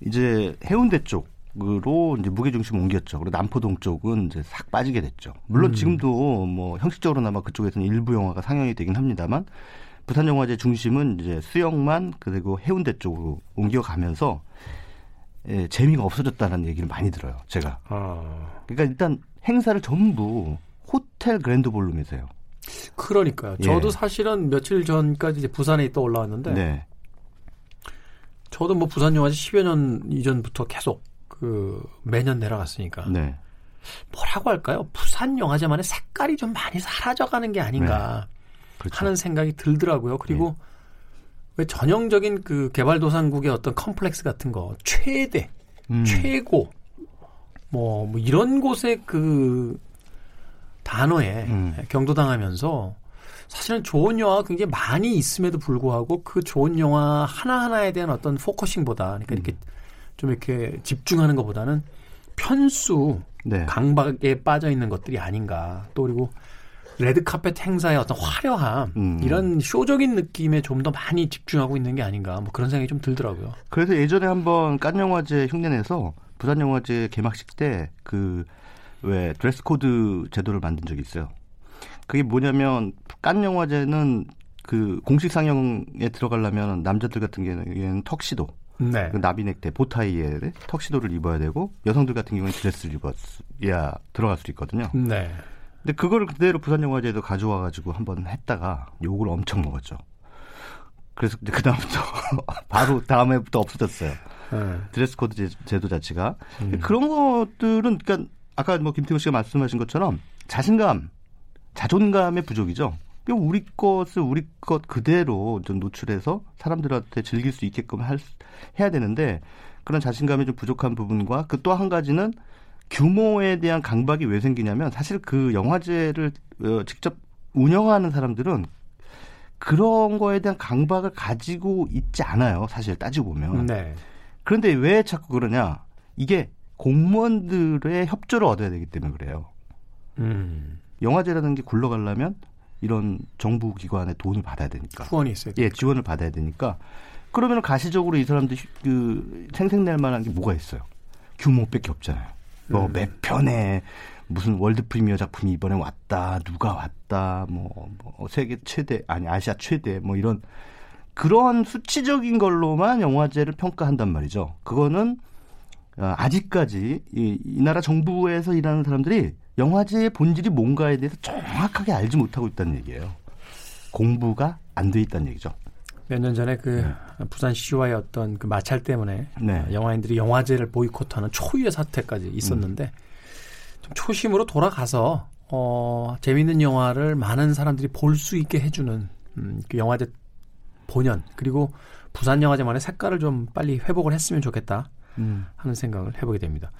이제 해운대 쪽 으로 이제 무게 중심 옮겼죠. 그리고 남포동 쪽은 이제 싹 빠지게 됐죠. 물론 음. 지금도 뭐 형식적으로나마 그쪽에서는 일부 영화가 상영이 되긴 합니다만 부산 영화제 중심은 이제 수영만 그리고 해운대 쪽으로 옮겨가면서 예, 재미가 없어졌다는 얘기를 많이 들어요. 제가. 아. 그러니까 일단 행사를 전부 호텔 그랜드 볼룸에서 해요. 그러니까요. 예. 저도 사실은 며칠 전까지 이제 부산에 있다 올라왔는데 네. 저도 뭐 부산 영화제 10여 년 이전부터 계속 그 매년 내려갔으니까. 네. 뭐라고 할까요? 부산 영화제만의 색깔이 좀 많이 사라져가는 게 아닌가. 네. 그렇죠. 하는 생각이 들더라고요. 그리고 네. 왜 전형적인 그 개발도상국의 어떤 컴플렉스 같은 거 최대, 음. 최고 뭐, 뭐 이런 곳에 그 단어에 음. 경도당하면서 사실은 좋은 영화가 굉장히 많이 있음에도 불구하고 그 좋은 영화 하나하나에 대한 어떤 focusing보다 그러니까 음. 이렇게 좀 이렇게 집중하는 것보다는 편수 네. 강박에 빠져 있는 것들이 아닌가. 또 그리고 레드 카펫 행사의 어떤 화려함 음. 이런 쇼적인 느낌에 좀 더 많이 집중하고 있는 게 아닌가 뭐 그런 생각이 좀 들더라고요. 그래서 예전에 한번 깐 영화제 흉내내서 부산 영화제 개막식 때 그 왜 드레스 코드 제도를 만든 적이 있어요. 그게 뭐냐면 깐 영화제는 그 공식 상영에 들어가려면 남자들 같은 경우에는 턱시도 네. 그 나비넥타 보타이에 턱시도를 입어야 되고 여성들 같은 경우는 드레스를 입어야 들어갈 수 있거든요. 네. 근데 그거를 그대로 부산영화제에도 가져와가지고 한 번 했다가 욕을 엄청 먹었죠. 그래서 그 다음부터 바로 다음 해부터 없어졌어요. 네. 드레스 코드 제도 자체가 음. 그런 것들은 그러니까 아까 뭐 김태우 씨가 말씀하신 것처럼 자신감, 자존감의 부족이죠. 우리 것을 우리 것 그대로 좀 노출해서 사람들한테 즐길 수 있게끔 할, 해야 되는데 그런 자신감이 좀 부족한 부분과 그 또 한 가지는 규모에 대한 강박이 왜 생기냐면 사실 그 영화제를 어, 직접 운영하는 사람들은 그런 거에 대한 강박을 가지고 있지 않아요. 사실 따지고 보면. 네. 그런데 왜 자꾸 그러냐? 이게 공무원들의 협조를 얻어야 되기 때문에 그래요. 음. 영화제라는 게 굴러가려면 이런 정부 기관의 돈을 받아야 되니까. 후원이 있어요. 예, 지원을 받아야 되니까. 그러면 가시적으로 이 사람들이 그 생색낼 만한 게 뭐가 있어요? 규모밖에 없잖아요. 뭐몇 음. 편에 무슨 월드 프리미어 작품이 이번에 왔다, 누가 왔다, 뭐, 뭐 세계 최대 아니 아시아 최대 뭐 이런 그런 수치적인 걸로만 영화제를 평가한단 말이죠. 그거는 어, 아직까지 이, 이 나라 정부에서 일하는 사람들이 영화제의 본질이 뭔가에 대해서 정확하게 알지 못하고 있다는 얘기예요. 공부가 안 돼 있다는 얘기죠. 몇 년 전에 그 네. 부산 시와의 어떤 그 마찰 때문에 네. 영화인들이 영화제를 보이콧하는 초유의 사태까지 있었는데 음. 좀 초심으로 돌아가서 어, 재밌는 영화를 많은 사람들이 볼 수 있게 해주는 음, 그 영화제 본연 그리고 부산 영화제만의 색깔을 좀 빨리 회복을 했으면 좋겠다 음. 하는 생각을 해보게 됩니다.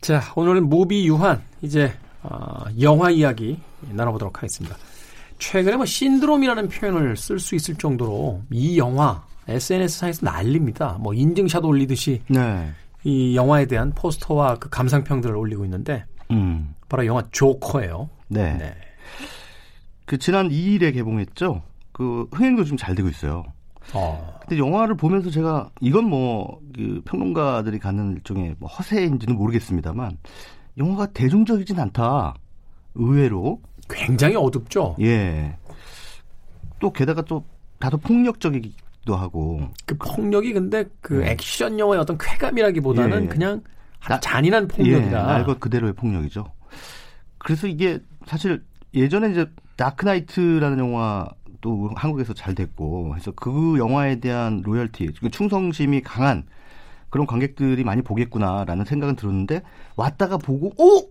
자, 오늘은 무비 유한 이제 어, 영화 이야기 나눠보도록 하겠습니다. 최근에 뭐 신드롬이라는 표현을 쓸 수 있을 정도로 이 영화 SNS상에서 난립니다. 뭐 인증샷 올리듯이 네. 이 영화에 대한 포스터와 그 감상평들을 올리고 있는데 음. 바로 영화 조커예요. 네. 네. 그 지난 2일에 개봉했죠. 그 흥행도 좀 잘 되고 있어요. 어. 근데 영화를 보면서 제가 이건 뭐 그 평론가들이 갖는 일종의 뭐 허세인지는 모르겠습니다만 영화가 대중적이진 않다. 의외로 굉장히 어둡죠. 예. 또 게다가 또 다소 폭력적이기도 하고 그 폭력이 근데 그 네. 액션 영화의 어떤 쾌감이라기보다는 예. 그냥 나, 잔인한 폭력이다. 예, 날것 그대로의 폭력이죠. 그래서 이게 사실 예전에 이제 다크나이트라는 영화도 한국에서 잘 됐고 그래서 그 영화에 대한 loyalty, 그 충성심이 강한 그런 관객들이 많이 보겠구나라는 생각은 들었는데 왔다가 보고 오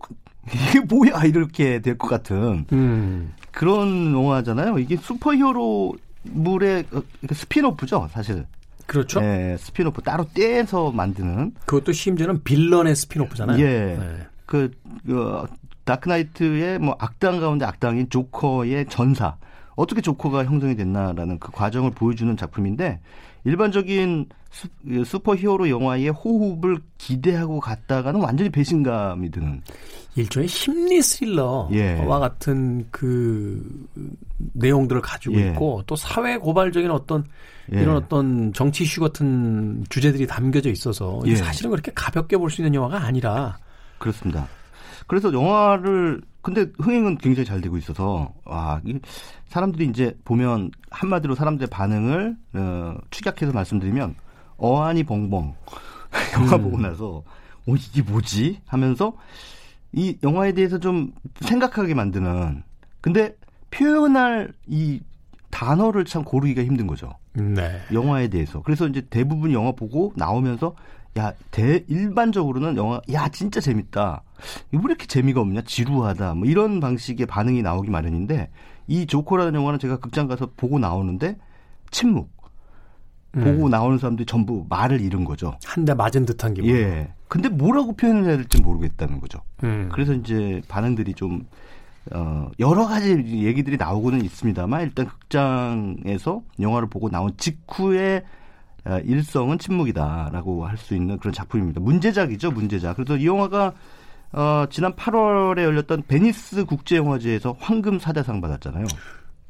이게 뭐야 이렇게 될 것 같은 음. 그런 영화잖아요. 이게 슈퍼히어로 물의 어, spin-off죠, 사실. 그렇죠. 네, 스피노프 따로 떼서 만드는. 그것도 심지어는 빌런의 spin-off잖아요. 예. 네. 그, 그 다크나이트의 뭐 악당 가운데 악당인 조커의 전사. 어떻게 조커가 형성이 됐나라는 그 과정을 보여주는 작품인데 일반적인 슈퍼 히어로 영화의 호흡을 기대하고 갔다가는 완전히 배신감이 드는 일종의 심리 스릴러와 예. 같은 그 내용들을 가지고 예. 있고 또 사회 고발적인 어떤 예. 이런 어떤 정치 이슈 같은 주제들이 담겨져 있어서 예. 사실은 그렇게 가볍게 볼 수 있는 영화가 아니라 그렇습니다. 그래서 영화를 근데 흥행은 굉장히 잘 되고 있어서 와 사람들이 이제 보면 한마디로 사람들의 반응을 어, 축약해서 말씀드리면 어안이 벙벙 영화 음. 보고 나서 어 이게 뭐지 하면서 이 영화에 대해서 좀 생각하게 만드는 근데 표현할 이 단어를 참 고르기가 힘든 거죠. 네. 영화에 대해서. 그래서 이제 대부분 영화 보고 나오면서 야, 대, 일반적으로는 영화, 야, 진짜 재밌다. 왜 이렇게 재미가 없냐? 지루하다. 뭐 이런 방식의 반응이 나오기 마련인데, 이 조커라는 영화는 제가 극장 가서 보고 나오는데, 침묵. 음. 보고 나오는 사람들이 전부 말을 잃은 거죠. 한 대 맞은 듯한 기분. 예. 근데 뭐라고 표현을 해야 될지 모르겠다는 거죠. 음. 그래서 이제 반응들이 좀, 어, 여러 가지 얘기들이 나오고는 있습니다만, 일단 극장에서 영화를 보고 나온 직후에 어, 일성은 침묵이다라고 할 수 있는 그런 작품입니다. 문제작이죠, 문제작. 그래서 이 영화가 어, 지난 8월에 열렸던 베니스 국제영화제에서 황금 사자상 받았잖아요.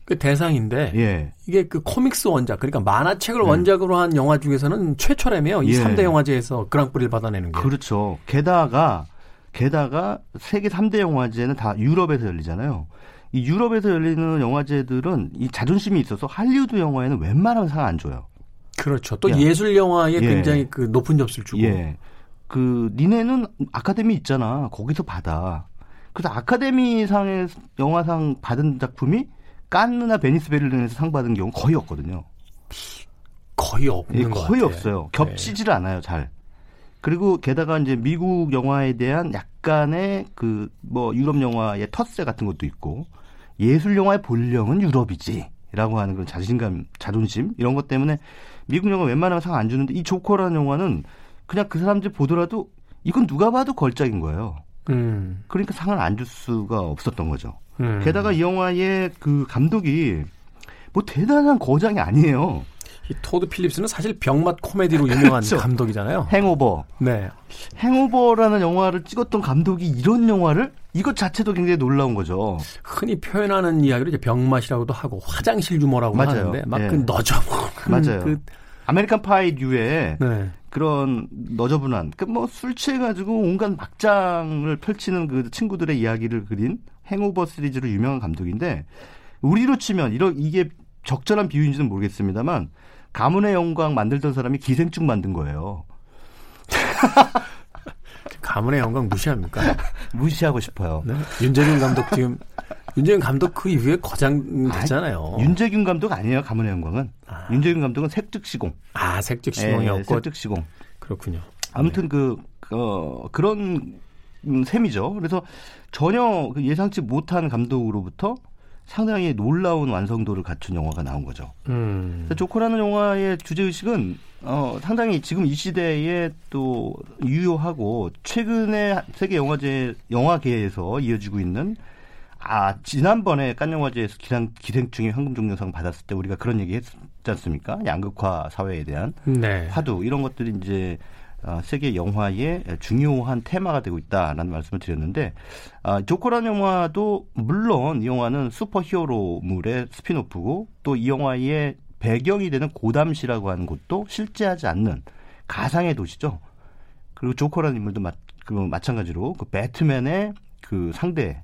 그 대상인데 예. 이게 그 코믹스 원작 그러니까 만화책을 네. 원작으로 한 영화 중에서는 최초라며요. 이 예. 3대 영화제에서 그랑프리를 받아내는 게. 그렇죠. 게다가 게다가 세계 3대 영화제는 다 유럽에서 열리잖아요. 이 유럽에서 열리는 영화제들은 이 자존심이 있어서 할리우드 영화에는 웬만하면 상 안 줘요. 그렇죠. 또 야. 예술 영화에 예. 굉장히 그 높은 점수를 주고. 예. 그 니네는 아카데미 있잖아. 거기서 받아. 그래서 아카데미상의 영화상 받은 작품이 깐느나 베니스 베를린에서 상 받은 경우 거의 없거든요. 거의 없는 예, 거의 없어요. 겹치질 네. 않아요, 잘. 그리고 게다가 이제 미국 영화에 대한 약간의 그 뭐 유럽 영화의 텃세 같은 것도 있고 예술 영화의 본령은 유럽이지라고 하는 그런 자신감, 자존심 이런 것 때문에 미국 영화 웬만하면 상 안 주는데 이 조커라는 영화는 그냥 그 사람들이 보더라도 이건 누가 봐도 걸작인 거예요. 음. 그러니까 상을 안 줄 수가 없었던 거죠. 음. 게다가 이 영화의 그 감독이 뭐 대단한 거장이 아니에요. 이 토드 필립스는 사실 병맛 코미디로 유명한 그렇죠. 감독이잖아요. 행오버. 네. 행오버라는 영화를 찍었던 감독이 이런 영화를 이것 자체도 굉장히 놀라운 거죠. 흔히 표현하는 이야기를 이제 병맛이라고도 하고 화장실 유머라고 맞아요. 하는데 막그 예. 너저분 맞아요. 그 아메리칸 파이류의 네. 그런 너저분한 그 뭐 술 취해가지고 온갖 막장을 펼치는 그 친구들의 이야기를 그린 행오버 시리즈로 유명한 감독인데 우리로 치면 이런 이게 적절한 비유인지는 모르겠습니다만 가문의 영광 만들던 사람이 기생충 만든 거예요. 가문의 영광 무시합니까? 무시하고 싶어요. 네? 윤재균 감독 지금 윤재균 감독 그 이후에 거장 됐잖아요. 아, 윤재균 감독 아니에요. 가문의 영광은. 아. 윤재균 감독은 색즉시공. 아 색즉시공이었고. 네, 색즉시공. 그렇군요. 아무튼 네. 그 어, 그런 셈이죠. 그래서 전혀 그 예상치 못한 감독으로부터 상당히 놀라운 완성도를 갖춘 영화가 나온 거죠. 음. 조커라는 영화의 주제 의식은 어, 상당히 지금 이 시대에 또 유효하고 최근에 세계 영화제 영화계에서 이어지고 있는 아 지난번에 깐 영화제에서 기상 기생충의 황금종려상 받았을 때 우리가 그런 얘기 했지 않습니까? 양극화 사회에 대한 네. 화두 이런 것들이 이제 어, 세계 영화의 중요한 테마가 되고 있다라는 말씀을 드렸는데 아, 조커라는 영화도 물론 이 영화는 슈퍼히어로물의 스피노프고 또 이 영화의 배경이 되는 고담시라고 하는 곳도 실제하지 않는 가상의 도시죠. 그리고 조커라는 인물도 마, 그 마찬가지로 그 배트맨의 그 상대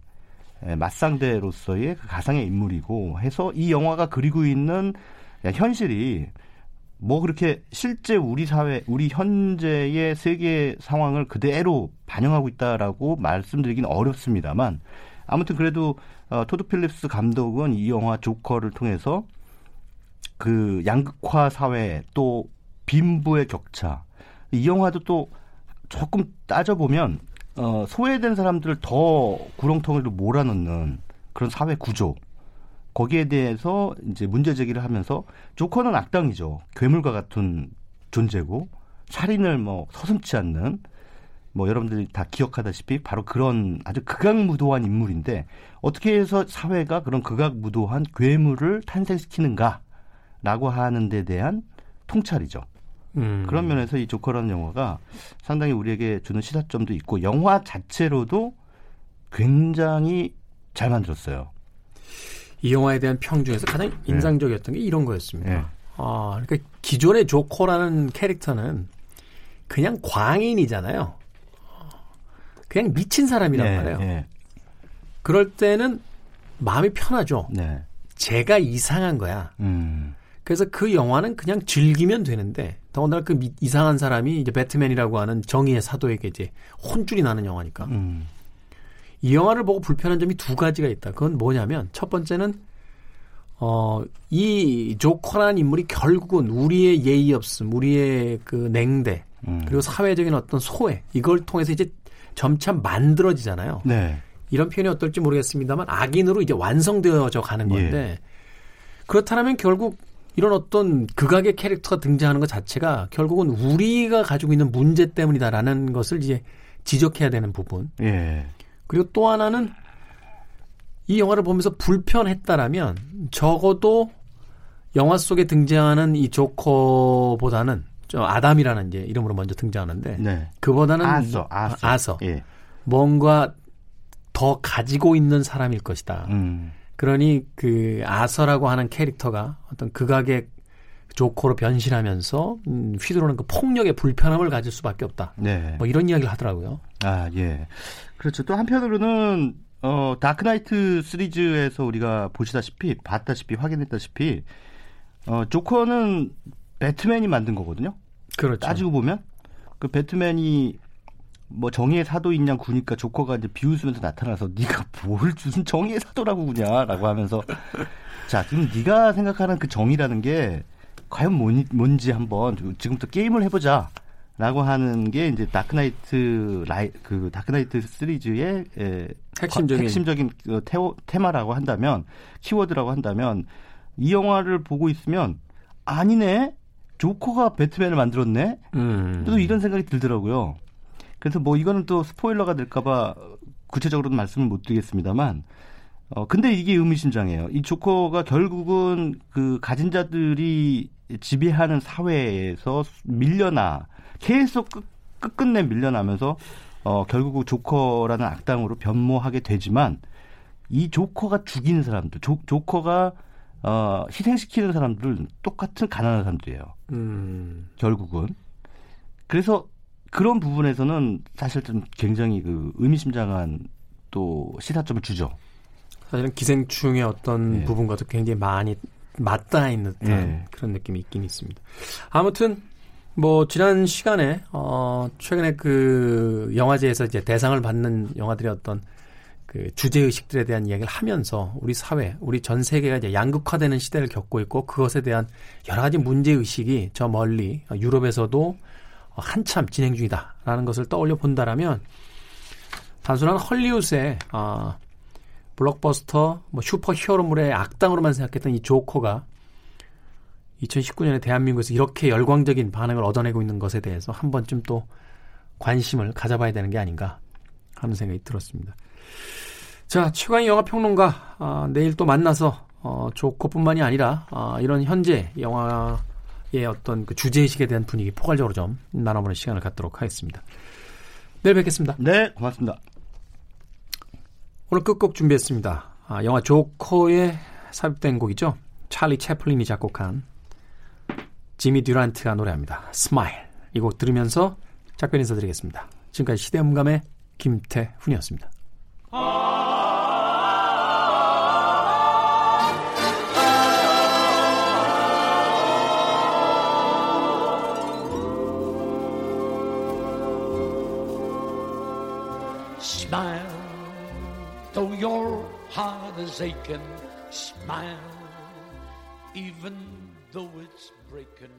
맞상대로서의 그 가상의 인물이고 해서 이 영화가 그리고 있는 현실이 뭐 그렇게 실제 우리 사회, 우리 현재의 세계 상황을 그대로 반영하고 있다라고 말씀드리기는 어렵습니다만 아무튼 그래도 어, 토드 필립스 감독은 이 영화 조커를 통해서 그 양극화 사회 또 빈부의 격차 이 영화도 또 조금 따져보면 어, 소외된 사람들을 더 구렁텅이로 몰아넣는 그런 사회 구조 거기에 대해서 이제 문제 제기를 하면서 조커는 악당이죠. 괴물과 같은 존재고 살인을 뭐 서슴치 않는 뭐 여러분들이 다 기억하다시피 바로 그런 아주 극악무도한 인물인데 어떻게 해서 사회가 그런 극악무도한 괴물을 탄생시키는가라고 하는 데 대한 통찰이죠. 음. 그런 면에서 이 조커라는 영화가 상당히 우리에게 주는 시사점도 있고 영화 자체로도 굉장히 잘 만들었어요. 이 영화에 대한 평 중에서 가장 네. 인상적이었던 게 이런 거였습니다. 네. 아, 그러니까 기존의 조커라는 캐릭터는 그냥 광인이잖아요. 그냥 미친 사람이란 네, 말이에요. 네. 그럴 때는 마음이 편하죠. 네. 제가 이상한 거야. 음. 그래서 그 영화는 그냥 즐기면 되는데 더군다나 그 이상한 사람이 이제 배트맨이라고 하는 정의의 사도에게 이제 혼쭐이 나는 영화니까. 음. 이 영화를 보고 불편한 점이 두 가지가 있다. 그건 뭐냐면 첫 번째는 어, 이 조커라는 인물이 결국은 우리의 예의 없음, 우리의 그 냉대, 음. 그리고 사회적인 어떤 소외, 이걸 통해서 이제 점차 만들어지잖아요. 네. 이런 표현이 어떨지 모르겠습니다만 악인으로 이제 완성되어져 가는 예. 건데 예. 그렇다면 결국 이런 어떤 극악의 캐릭터가 등장하는 것 자체가 결국은 우리가 가지고 있는 문제 때문이다라는 것을 이제 지적해야 되는 부분. 예. 그리고 또 하나는 이 영화를 보면서 불편했다라면 적어도 영화 속에 등장하는 이 조커보다는 저 아담이라는 이제 이름으로 먼저 등장하는데 네. 그보다는 아서 아서, 아서. 예. 뭔가 더 가지고 있는 사람일 것이다. 음. 그러니 그 아서라고 하는 캐릭터가 어떤 극악의 조커로 변신하면서 음, 휘두르는 그 폭력의 불편함을 가질 수밖에 없다. 네. 뭐 이런 이야기를 하더라고요. 아 예. 그렇죠. 또 한편으로는 어 다크나이트 시리즈에서 우리가 보시다시피 봤다시피 확인했다시피 어 조커는 배트맨이 만든 거거든요. 그렇죠. 따지고 보면 그 배트맨이 뭐 정의의 사도인 양 구니까 조커가 이제 비웃으면서 나타나서 네가 뭘 무슨 정의의 사도라고 구냐라고 하면서 자 지금 네가 생각하는 그 정의라는 게 과연 뭔지 한번 지금부터 게임을 해보자. 라고 하는 게 이제 다크나이트 라이 그 다크나이트 시리즈의 에, 핵심적인 핵심적인 그 테오, 테마라고 한다면 키워드라고 한다면 이 영화를 보고 있으면 아니네 조커가 배트맨을 만들었네 음. 또 이런 생각이 들더라고요. 그래서 뭐 이거는 또 스포일러가 될까봐 구체적으로는 말씀을 못 드리겠습니다만 어 근데 이게 의미심장해요. 이 조커가 결국은 그 가진 자들이 지배하는 사회에서 밀려나 계속 끝, 끝끝내 밀려나면서 어, 결국 조커라는 악당으로 변모하게 되지만 이 조커가 죽이는 사람들, 조, 조커가 어, 희생시키는 사람들은 똑같은 가난한 사람들이에요. 음. 결국은. 그래서 그런 부분에서는 사실 좀 굉장히 그 의미심장한 또 시사점을 주죠. 사실은 기생충의 어떤 네. 부분과도 굉장히 많이 맞닿아 있는 듯한 네. 그런 느낌이 있긴 있습니다. 아무튼 뭐 지난 시간에 어 최근에 그 영화제에서 이제 대상을 받는 영화들의 어떤 그 주제 의식들에 대한 이야기를 하면서 우리 사회, 우리 전 세계가 이제 양극화되는 시대를 겪고 있고 그것에 대한 여러 가지 문제 의식이 저 멀리 유럽에서도 한참 진행 중이다라는 것을 떠올려 본다라면 단순한 헐리우드의 아, 블록버스터, 뭐 슈퍼 히어로물의 악당으로만 생각했던 이 조커가 2019년에 대한민국에서 이렇게 열광적인 반응을 얻어내고 있는 것에 대해서 한 번쯤 또 관심을 가져봐야 되는 게 아닌가 하는 생각이 들었습니다. 자, 최강희 영화평론가 아, 내일 또 만나서 어, 조커뿐만이 아니라 아, 이런 현재 영화의 어떤 그 주제의식에 대한 분위기 포괄적으로 좀 나눠보는 시간을 갖도록 하겠습니다. 내일 뵙겠습니다. 네, 고맙습니다. 오늘 끝곡 준비했습니다. 아, 영화 조커에 삽입된 곡이죠. 찰리 채플린이 작곡한 지미 듀란트가 노래합니다. Smile. 이 곡 들으면서 작별 인사드리겠습니다. 지금까지 시대음감의 김태훈이었습니다. Smile, though your heart is aching. Smile, even though it's breaking.